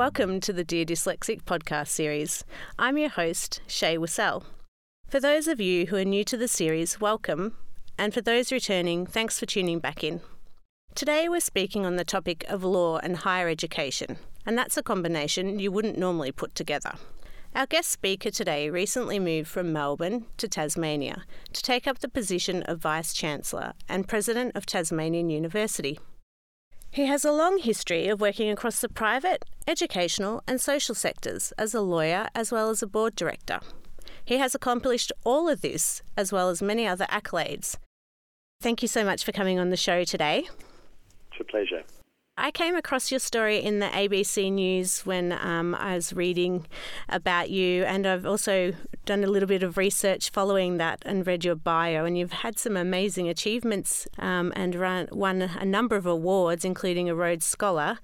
Welcome to the Dear Dyslexic podcast series. I'm your host, Shay Wissell. For those of you who are new to the series, welcome, and for those returning, thanks for tuning back in. Today we're speaking on the topic of law and higher education, and that's a combination you wouldn't normally put together. Our guest speaker today recently moved from Melbourne to Tasmania to take up the position of Vice Chancellor and President of Tasmanian University. He has a long history of working across the private, educational, and social sectors as a lawyer as well as a board director. He has accomplished all of this as well as many other accolades. Thank you so much for coming on the show today. It's a pleasure. I came across your story in the ABC News when um, I was reading about you, and I've also done a little bit of research following that and read your bio. And you've had some amazing achievements um, and run, won a number of awards, including a Rhodes Scholar.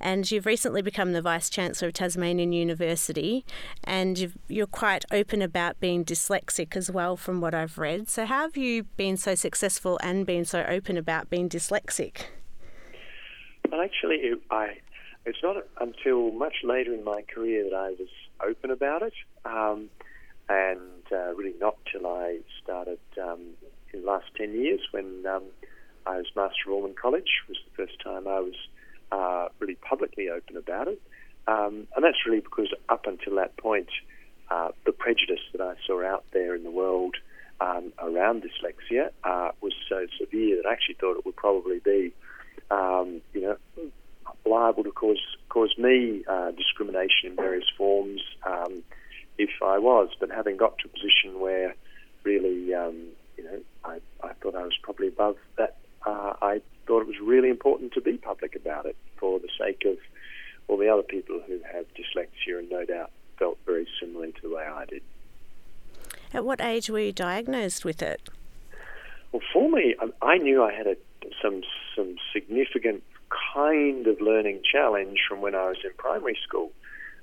And you've recently become the Vice Chancellor of Tasmanian University, and you are quite open about being dyslexic as well, from what I've read. So, how have you been so successful and been so open about being dyslexic? Well, actually, it, I it's not until much later in my career that I was open about it, um, and uh, really not till I started um, in the last ten years when um, I was Master of Ormond College It was the first time I was uh, really publicly open about it, um, and that's really because up until that point, uh, the prejudice that I saw out there in the world. Um, around dyslexia uh, was so severe that I actually thought it would probably be um, you know, liable to cause cause me uh, discrimination in various forms um, if I was. But having got to a position where really, um, you know, I, I thought I was probably above that, uh, I thought it was really important to be public about it for the sake of all the other people who have dyslexia and no doubt felt very similarly to the way I did. At what age were you diagnosed with it? Well, for me, I knew I had a some some significant kind of learning challenge from when I was in primary school,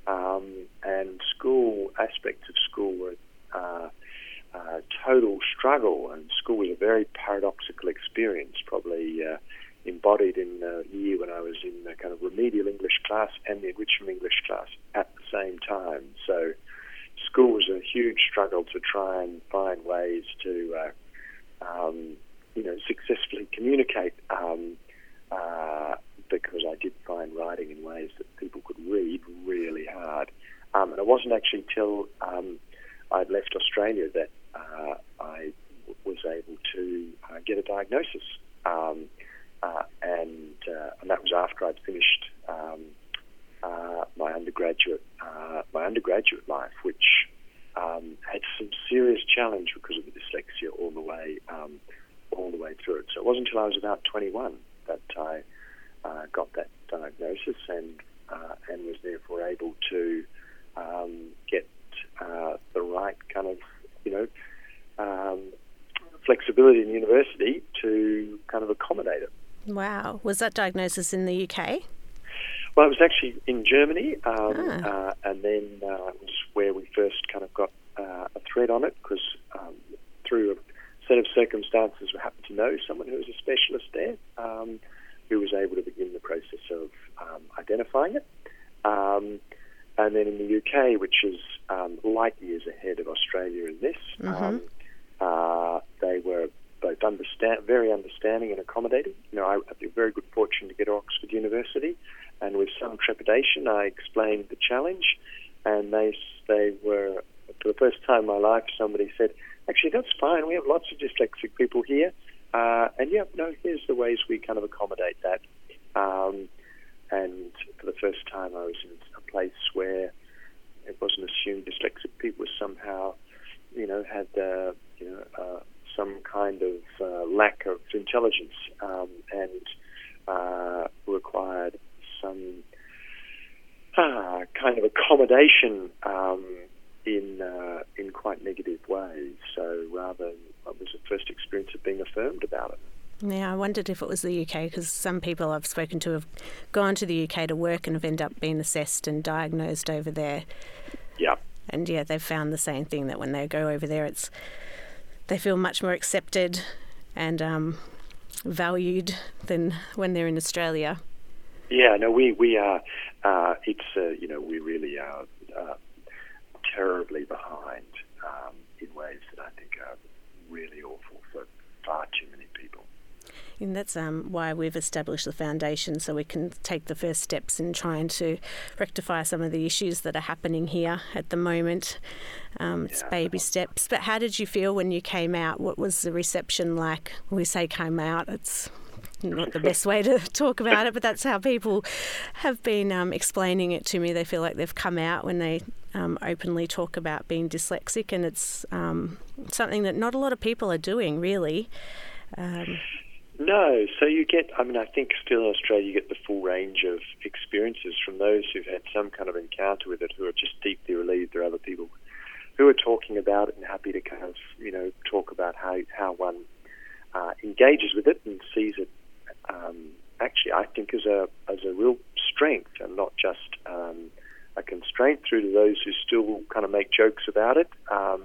um, and school aspects of school were uh, uh, total struggle, and school was a very paradoxical experience, probably. Uh, embodied in the year when I was in the kind of remedial English class and the enrichment English class at the same time. So, school was a huge struggle to try and find ways to uh, um, you know, successfully communicate um, uh, because I did find writing in ways that people could read really hard. Um, and it wasn't actually till um, I'd left Australia that uh, I w- was able to uh, get a diagnosis. Um, uh, and, uh, and that was after I'd finished um, uh, my undergraduate my undergraduate life, which um, had some serious challenge because of the dyslexia all the way um, all the way through it. So it wasn't until I was about 21 that I uh, got that diagnosis and uh, and was therefore able to um, get uh, the right kind of you know um, flexibility in university to kind of accommodate it. Wow, was that diagnosis in the UK? Well, it was actually in Germany, um, ah. uh, and then uh, it was where we first kind of got uh, a thread on it because um, through a set of circumstances, we happened to know someone who was a specialist there um, who was able to begin the process of um, identifying it. Um, and then in the UK, which is um, light years ahead of Australia in this, mm-hmm. Um, uh, they were both understand, very understanding and accommodating. You know, I had the very good fortune to get to Oxford University, and with some trepidation, I explained the challenge, and they they were for the first time in my life, somebody said, actually, that's fine. We have lots of dyslexic people here. Uh, and yeah, no, here's the ways we kind of accommodate that. Um, and for the first time, I was in a place where it wasn't assumed dyslexic people somehow, you know, had uh, you know uh, some kind of uh, lack of intelligence um, and uh, required some uh, kind of accommodation um, in uh, in quite negative ways. So rather, was the first experience of being affirmed about it. Yeah, I wondered if it was the UK because some people I've spoken to have gone to the UK to work and have ended up being assessed and diagnosed over there. Yeah. And yeah, they've found the same thing that when they go over there, it's they feel much more accepted and um, valued than when they're in Australia. Yeah, no, we we are. Uh, it's uh, you know we really are uh, terribly behind um, in ways that I think are really awful for far too many people. And that's um, why we've established the foundation so we can take the first steps in trying to rectify some of the issues that are happening here at the moment. Um, it's yeah. baby steps. But how did you feel when you came out? What was the reception like? When we say came out, it's not the best way to talk about it, but that's how people have been um, explaining it to me. They feel like they've come out when they um, openly talk about being dyslexic, and it's um, something that not a lot of people are doing, really. Um, no, so you get, I mean, I think still in Australia you get the full range of experiences from those who've had some kind of encounter with it who are just deeply relieved. There are other people who are talking about it and happy to kind of, you know, talk about how, how one uh, engages with it and sees it um, actually, I think, as a as a real strength and not just um, a constraint through to those who still kind of make jokes about it, um,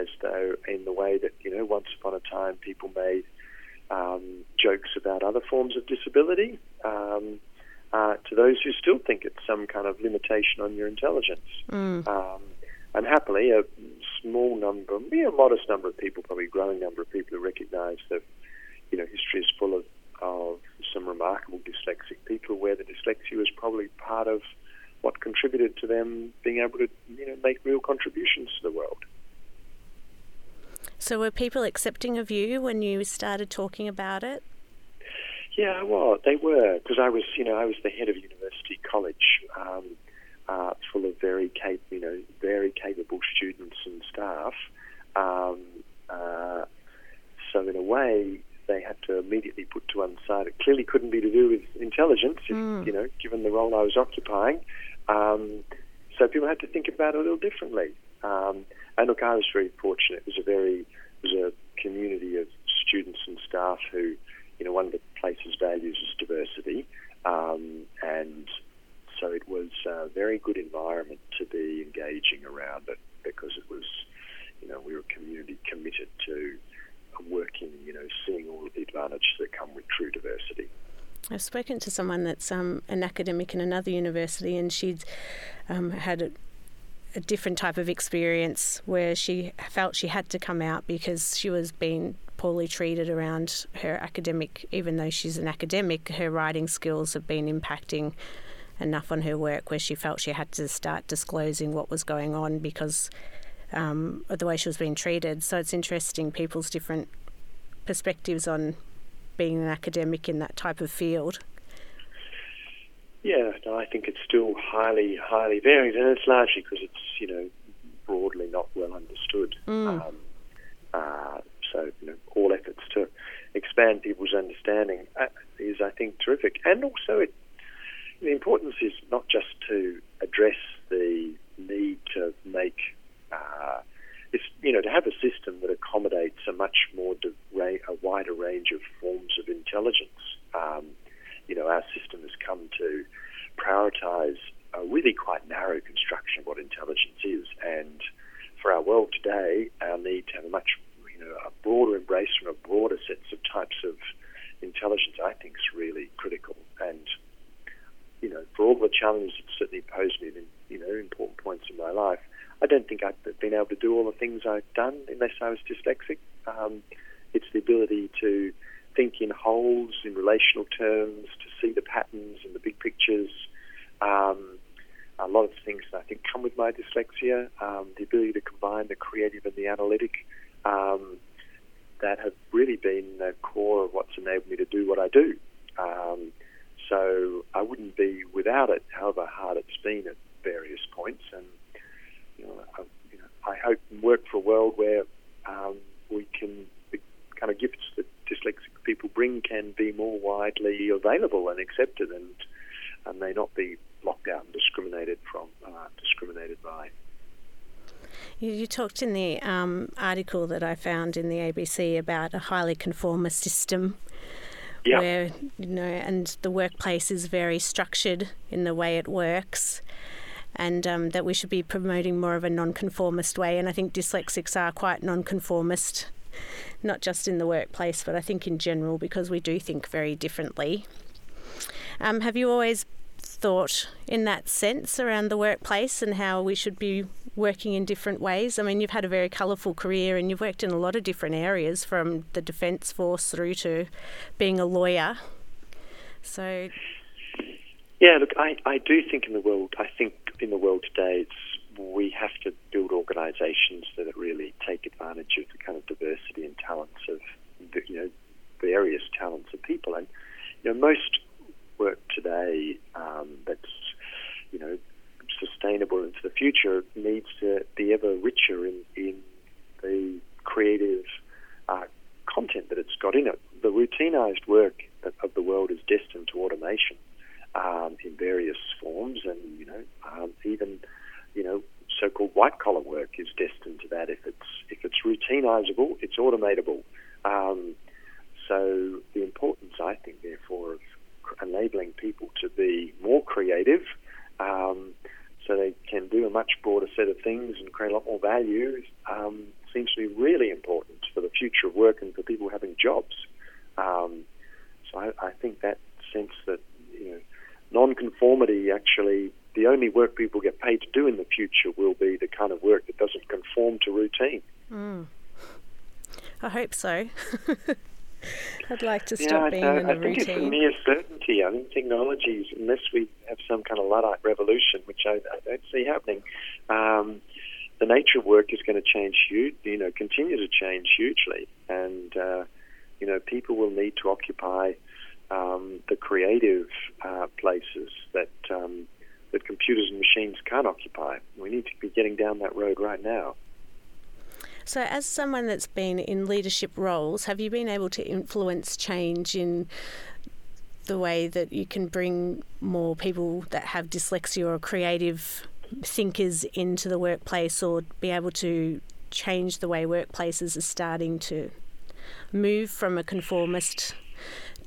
as though in the way that you know once upon a time people made um, jokes about other forms of disability. Um, uh, to those who still think it's some kind of limitation on your intelligence. Mm. Um, and happily, a small number, maybe a modest number of people, probably a growing number of people who recognise that, you know, history is full of of some remarkable dyslexic people where the dyslexia was probably part of what contributed to them being able to you know make real contributions to the world. So were people accepting of you when you started talking about it? Yeah, well, they were because I was, you know, I was the head of university college, um, uh, full of very, cap- you know, very capable students and staff. Um, uh, so in a way, they had to immediately put to one side. It clearly couldn't be to do with intelligence, if, mm. you know, given the role I was occupying. Um, so people had to think about it a little differently. Um, and look, I was very fortunate. It was a very, it was a community of students and staff who, you know, one of the place's values is diversity, um, and so it was a very good environment to be engaging around it because it was, you know, we were a community committed to working, you know, seeing all of the advantages that come with true diversity. I've spoken to someone that's um, an academic in another university, and she'd um, had a, different type of experience where she felt she had to come out because she was being poorly treated around her academic. Even though she's an academic, her writing skills have been impacting enough on her work where she felt she had to start disclosing what was going on because um, the way she was being treated. So it's interesting people's different perspectives on being an academic in that type of field. Yeah, no, I think it's still highly, highly varied, and it's largely because it's you know broadly not well understood. Mm. Um, uh, so you know, all efforts to expand people's understanding uh, is, I think, terrific, and also it, the importance is not just to address the need to make uh, it's you know to have a system that accommodates a much more de- a wider range of forms of intelligence. Um, you know, our system has come to prioritise a really quite narrow construction of what intelligence is, and for our world today, our need to have a much you know a broader embrace from a broader sets of types of intelligence, I think, is really critical. And you know, for all the challenges it certainly posed me, in, you know, important points in my life, I don't think I've been able to do all the things I've done unless I was dyslexic. Um, it's the ability to think in wholes, in relational terms, to see the patterns and the big pictures. Um, a lot of things that I think come with my dyslexia, um, the ability to combine the creative and the analytic, um, that have really been the core of what's enabled me to do what I do. Um, so I wouldn't be without it, however hard it's been at various points. And you know, I, you know, I hope and work for a world where um, we can the kind of gifts that dyslexic people bring can be more widely available and accepted, and and may not be locked out and discriminated from, uh, discriminated by. You, talked in the um, article that I found in the ABC about a highly conformist system. Yeah. Where you know, and the workplace is very structured in the way it works, and um, that we should be promoting more of a nonconformist way. And I think dyslexics are quite nonconformist, not just in the workplace, but I think in general because we do think very differently. Um, have you always thought in that sense around the workplace and how we should be working in different ways? I mean, you've had a very colourful career and you've worked in a lot of different areas from the Defence Force through to being a lawyer. So. Yeah, look, I, I do think in the world, I think in the world today, it's we have to build organisations that really take advantage of the kind of diversity and talents of the, you know various talents of people. And you know most work today um, that's you know sustainable into the future needs to be ever richer in, in the creative uh, content that it's got in it. The routinised work of the world is destined to automation um, in various forms, and you know um, even you know so-called white-collar work is destined to that. If it's if it's routinizable, it's automatable. Um, so the importance, I think, therefore, of enabling people to be more creative, um, so they can do a much broader set of things and create a lot more value, um, seems to be really important for the future of work and for people having jobs. Um, so I, I, think that sense that you know, non-conformity actually the only work people get paid to do in the future will be the kind of work that doesn't conform to routine. Mm. I hope so. I'd like to stop yeah, being I, in I think routine. it's a mere certainty. I think technologies, unless we have some kind of Luddite revolution, which I, I don't see happening, um, the nature of work is going to change huge, you know, continue to change hugely. And, uh, you know, people will need to occupy um, the creative uh, places that um, that computers and machines can't occupy. We need to be getting down that road right now. So, as someone that's been in leadership roles, have you been able to influence change in the way that you can bring more people that have dyslexia or creative thinkers into the workplace or be able to change the way workplaces are starting to move from a conformist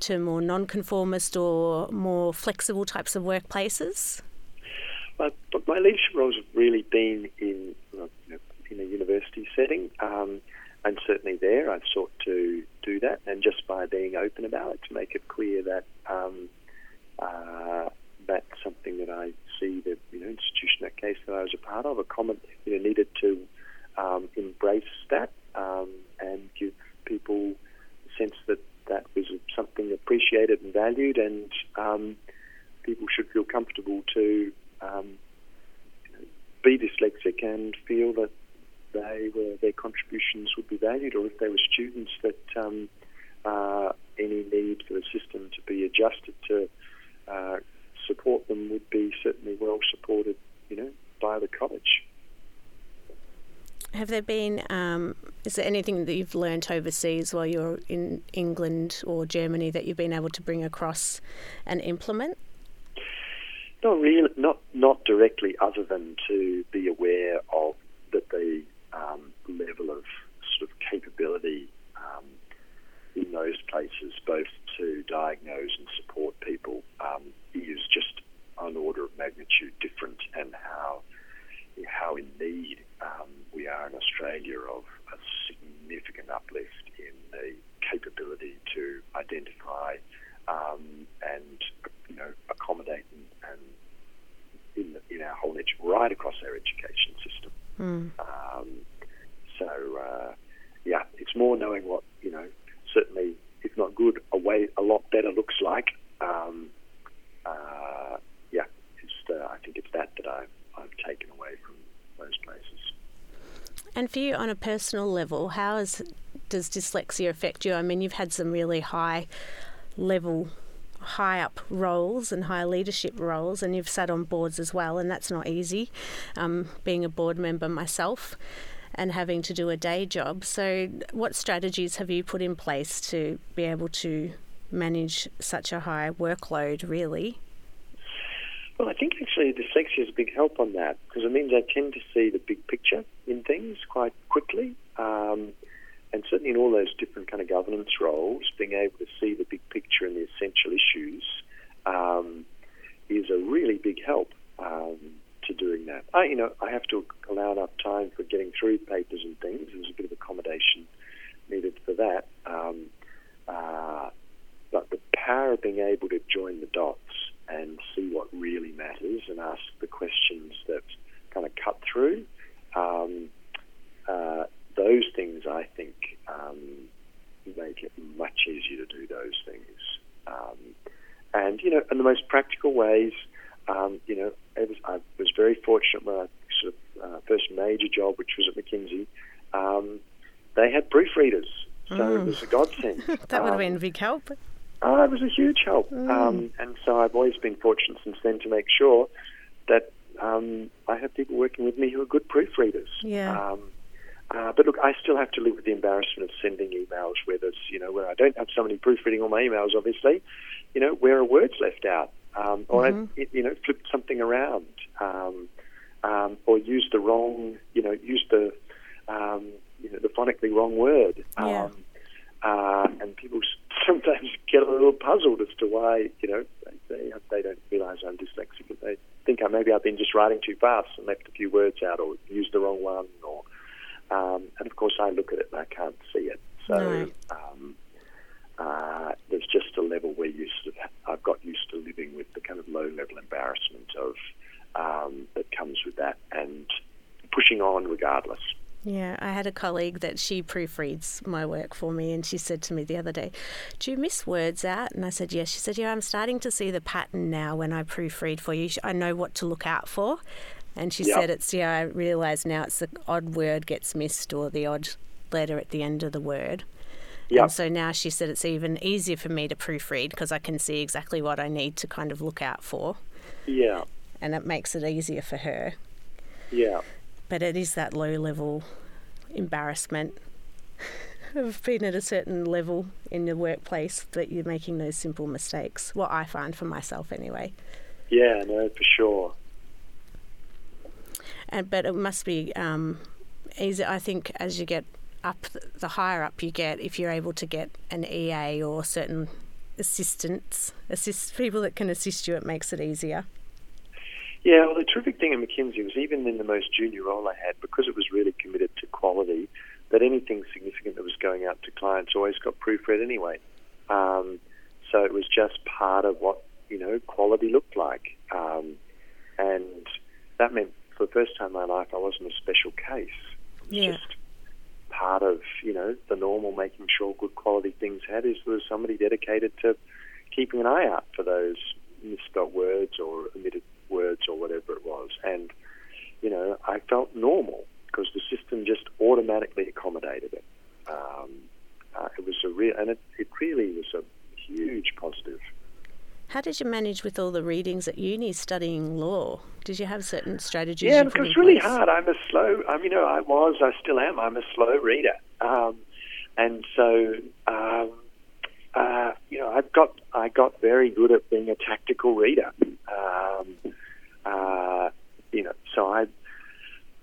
to more non-conformist or more flexible types of workplaces? But, but my leadership roles have really been in in a university setting. Um, and certainly there, I've sought to do that, and just by being open about it, to make it clear that um, uh, that's something that I see the you know institution, that case that I was a part of, a common you know needed to um, embrace that um, and give people a sense that that was something appreciated and valued, and um, people should feel comfortable to um, be dyslexic and feel that they were, their contributions would be valued, or if they were students, that um, uh, any need for the system to be adjusted to uh, support them would be certainly well supported, you know, by the college. Have there been, um, is there anything that you've learnt overseas while you're in England or Germany that you've been able to bring across and implement? Not really, not not directly, other than to be aware of that the um, level of sort of capability um, in those places, both to diagnose and support people, um, is just an order of magnitude different, and how how in need um, we are in Australia of a significant uplift in the capability to identify um, and you know accommodate and, and in, the, in our whole edge right across our education system. Mm. Um, so uh, yeah, it's more knowing what you know. Certainly, if not good, a way a lot better looks like. Um, uh, yeah, it's uh, I think it's that that I've, I've taken away from those places. And for you, on a personal level, how is, does dyslexia affect you? I mean, you've had some really high level high up roles and high leadership roles, and you've sat on boards as well, and that's not easy. Um, being a board member myself and having to do a day job. So, what strategies have you put in place to be able to manage such a high workload, really? Well, I think actually the dyslexia is a big help on that because it means I tend to see the big picture in things quite quickly. Um, and certainly in all those different kind of governance roles, being able to see the big picture and the essential issues um, is a really big help um, to doing that. I, you know, I have to allow enough time for getting through papers and things. There's a bit of accommodation needed for that. Um, uh, but the power of being able to join the dots and see what really matters and ask the questions that kind of cut through. Um, uh, those things, I think, um, make it much easier to do those things. Um, and you know, in the most practical ways, um, you know, was, I was very fortunate when I sort of uh, first major job, which was at McKinsey. Um, they had proofreaders, so mm. it was a godsend. that would have been a big help. Uh, it was a huge help, mm. um, and so I've always been fortunate since then to make sure that um, I have people working with me who are good proofreaders. Yeah. Um, uh, but look, I still have to live with the embarrassment of sending emails where there's, you know, where I don't have somebody proofreading all my emails, obviously, you know, where a word's left out, um, or mm-hmm. I, you know, flipped something around, um, um, or used the wrong, you know, used the, um, you know, the phonically wrong word. Yeah. Um, uh, and people sometimes get a little puzzled as to why, you know, they, they don't realise I'm dyslexic. They think I, maybe I've been just writing too fast and left a few words out or used the wrong one. Or, um, and of course, I look at it and I can't see it. So um, uh, there's just a level where you sort of, I've got used to living with the kind of low level embarrassment of um, that comes with that and pushing on regardless. Yeah, I had a colleague that she proofreads my work for me, and she said to me the other day, Do you miss words out? And I said, Yes. She said, Yeah, I'm starting to see the pattern now when I proofread for you. I know what to look out for. And she yep. said, It's, yeah, I realise now it's the odd word gets missed or the odd letter at the end of the word. Yep. And so now she said it's even easier for me to proofread because I can see exactly what I need to kind of look out for. Yeah. And it makes it easier for her. Yeah but it is that low level embarrassment of being at a certain level in the workplace that you're making those simple mistakes. What I find for myself, anyway. Yeah, no, for sure. And but it must be um, easy. I think as you get up, the higher up you get, if you're able to get an EA or certain assistants, assist people that can assist you, it makes it easier. Yeah, well, the terrific thing at McKinsey was even in the most junior role I had, because it was really committed to quality, that anything significant that was going out to clients always got proofread anyway. Um, so it was just part of what you know quality looked like, um, and that meant for the first time in my life I wasn't a special case. It was yeah. just part of you know the normal making sure good quality things had is there was somebody dedicated to keeping an eye out for those misspelt words or omitted words or whatever it was. And, you know, I felt normal because the system just automatically accommodated it. Um, uh, it was a real, and it, it really was a huge positive. How did you manage with all the readings at uni studying law? Did you have certain strategies? Yeah, it was really hard. I'm a slow, I mean, you know, I was, I still am, I'm a slow reader. Um, and so, um, uh, you know, I've got I got very good at being a tactical reader. Um, uh, you know, so I,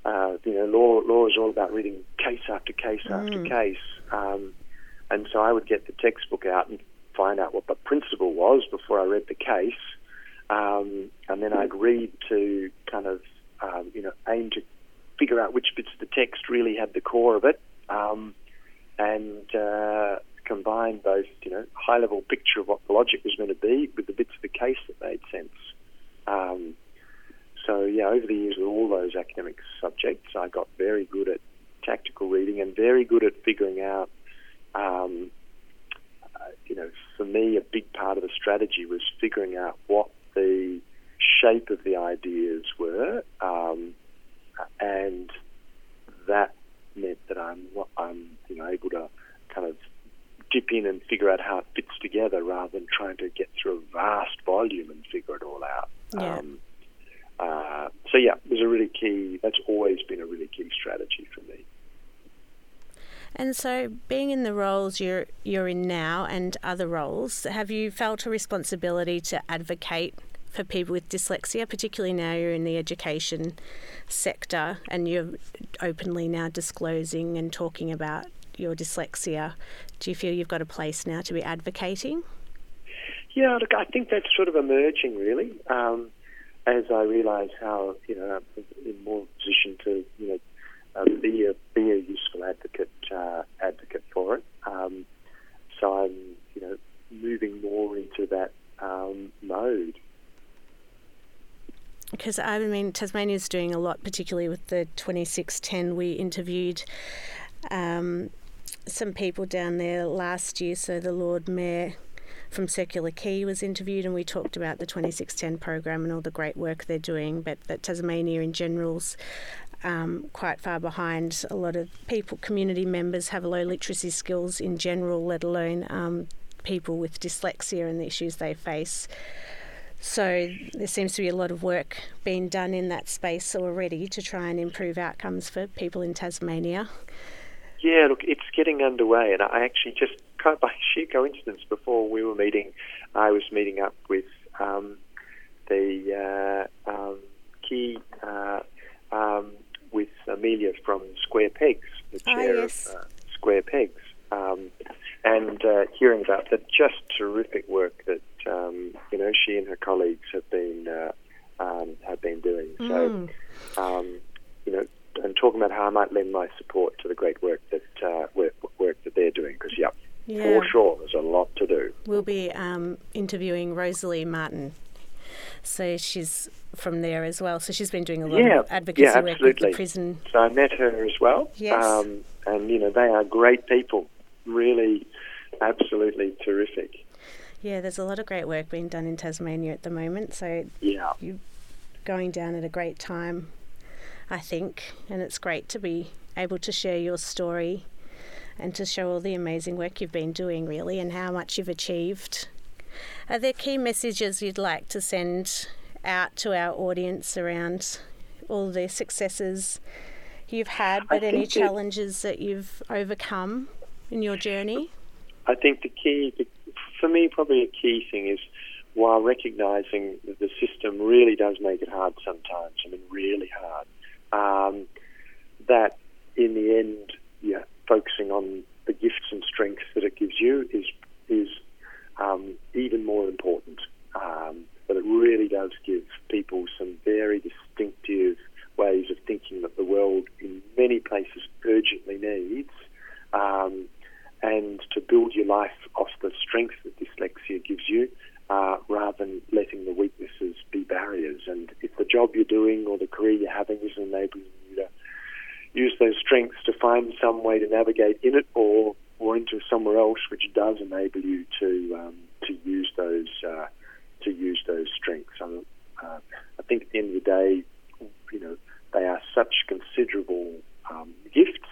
uh, you know, law law is all about reading case after case mm. after case, um, and so I would get the textbook out and find out what the principle was before I read the case, um, and then I'd read to kind of, um, you know, aim to figure out which bits of the text really had the core of it, um, and uh, combine both, you know, high level picture of what the logic was going to be with the bits of the case that made sense. Um, so yeah, over the years with all those academic subjects, I got very good at tactical reading and very good at figuring out. Um, you know, for me, a big part of the strategy was figuring out what the shape of the ideas were, um, and that meant that I'm I'm you know able to kind of dip in and figure out how it fits together rather than trying to get through a vast volume and figure it all out. Yeah. Um, uh, so yeah, it was a really key. That's always been a really key strategy for me. And so, being in the roles you're you're in now and other roles, have you felt a responsibility to advocate for people with dyslexia, particularly now you're in the education sector and you're openly now disclosing and talking about your dyslexia? Do you feel you've got a place now to be advocating? Yeah, look, I think that's sort of emerging, really. Um, as I realise how you know I'm in more position to you know uh, be a be a useful advocate uh, advocate for it. Um, so I'm you know moving more into that um, mode. Because I mean, Tasmania is doing a lot, particularly with the 26TEN. We interviewed um, some people down there last year. So the Lord Mayor from Circular Quay was interviewed, and we talked about the 26TEN program and all the great work they're doing. But that Tasmania in general's um, quite far behind. A lot of people, community members, have low literacy skills in general, let alone um, people with dyslexia and the issues they face. So there seems to be a lot of work being done in that space already to try and improve outcomes for people in Tasmania. Yeah, look, it's getting underway, and I actually just by sheer coincidence before we were meeting, I was meeting up with um, the uh, um, key uh, um, with Amelia from Square Pegs, the Ah, chair yes. of uh, Square Pegs, um, and uh, hearing about the just terrific work that um, you know she and her colleagues have been uh, um, have been doing. Mm. So, um, you know, and talking about how I might lend my support to the great work that uh, work, work that they're doing. Because, yeah, Yeah. for sure, there's a lot to do. We'll be um, interviewing Rosalie Martin. So she's from there as well. So she's been doing a lot Yeah, of advocacy yeah, work with the absolutely. prison. So I met her as well. Yes. Um, and, you know, they are great people. Really, absolutely terrific. Yeah, there's a lot of great work being done in Tasmania at the moment. So Yeah. You're going down at a great time, I think. And it's great to be able to share your story and to show all the amazing work you've been doing, really, and how much you've achieved. Are there key messages you'd like to send out to our audience around all the successes you've had, but any that- challenges that you've overcome in your journey? I think the key, for me, probably a key thing is while recognizing that the system really does make it hard sometimes, I mean, really hard, um, that in the end, yeah, focusing on the gifts and strengths that it gives you is is um, even more important. Um, but it really does give people some very distinctive ways of thinking that the world in many places urgently needs. Um, and to build your life off the strength that dyslexia gives you, uh, rather than letting the weaknesses be barriers. And if the job you're doing or the career you're having is enabling you to use those strengths to find some way to navigate in it or or into somewhere else, which does enable you to um, to use those uh, to use those strengths. Uh, I think at the end of the day, you know, they are such considerable um, gifts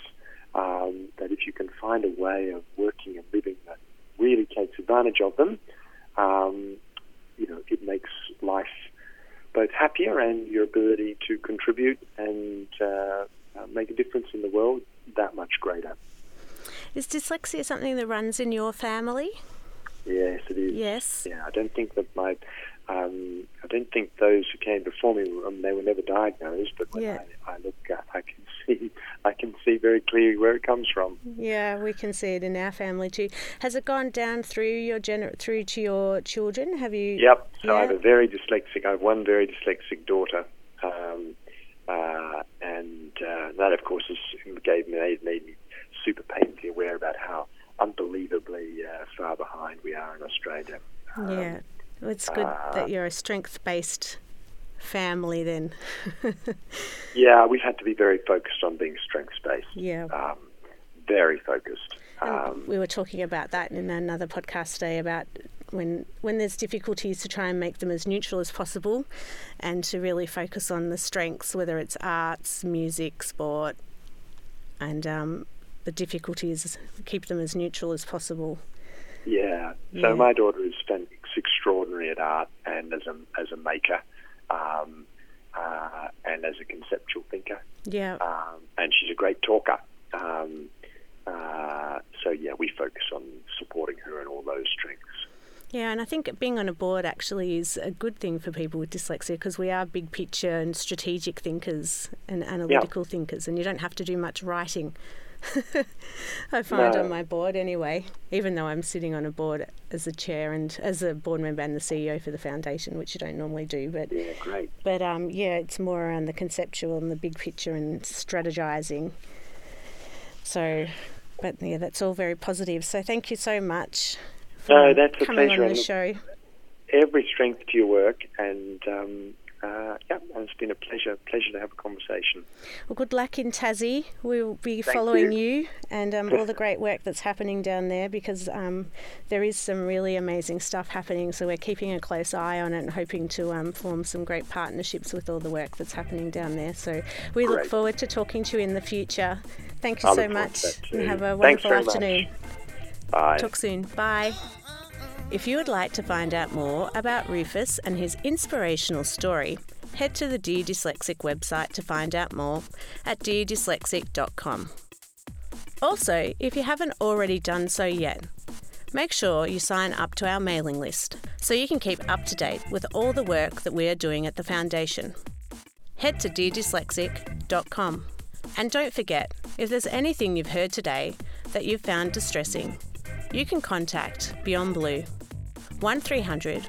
um, that if you can find a way of working and living that really takes advantage of them, um, you know, it makes life both happier and your ability to contribute and uh, uh, make a difference in the world that much greater. Is dyslexia something that runs in your family? Yes, it is. Yes. Yeah, I don't think that my, um, I don't think those who came before me, um, they were never diagnosed. But when Yeah. I, I look, at, I can see, I can see very clearly where it comes from. Yeah, we can see it in our family too. Has it gone down through your gener- through to your children? Have you? Yep. So I have a very dyslexic. I have one very dyslexic daughter, um, uh, and uh, that, of course, is, gave me made me super painfully aware about how unbelievably uh, far behind we are in Australia. Um, Yeah. Well, it's good uh, that you're a strength-based family then. Yeah, we've had to be very focused on being strength based. yeah. Um, very focused. Um, we were talking about that in another podcast today about when when there's difficulties to try and make them as neutral as possible and to really focus on the strengths, whether it's arts, music, sport, and um, the difficulties, keep them as neutral as possible. Yeah. Yeah. So my daughter is extraordinary at art and as a as a maker, um, uh, and as a conceptual thinker, Yeah. um, and she's a great talker. Um, uh, so yeah, we focus on supporting her in all those strengths. Yeah, and I think being on a board actually is a good thing for people with dyslexia because we are big picture and strategic thinkers and analytical thinkers, and you don't have to do much writing. I find No. on my board anyway, even though I'm sitting on a board as a chair and as a board member and the CEO for the foundation, which you don't normally do, but Yeah, great. but um, yeah, it's more around the conceptual and the big picture and strategizing. So, but yeah, that's all very positive. So thank you so much No, that's a coming pleasure. on the show. Every strength to your work, and um, uh, yeah, and it's been a pleasure, pleasure to have a conversation. Well, good luck in Tassie. We'll be Thank following you. you, and um, all the great work that's happening down there because um, there is some really amazing stuff happening. So we're keeping a close eye on it and hoping to um, form some great partnerships with all the work that's happening down there. So we look forward to talking to you in the future. Thank you I so much, and have a wonderful very much. afternoon. Bye. Talk soon. Bye. If you would like to find out more about Rufus and his inspirational story, head to the Dear Dyslexic website to find out more at deardyslexic.com. Also, if you haven't already done so yet, make sure you sign up to our mailing list so you can keep up to date with all the work that we are doing at the Foundation. Head to deardyslexic.com. And don't forget, if there's anything you've heard today that you've found distressing, you can contact Beyond Blue 1300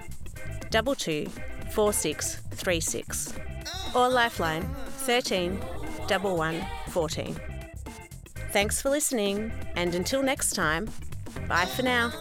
22 4636 or Lifeline 13 11 14. Thanks for listening, and until next time, bye for now.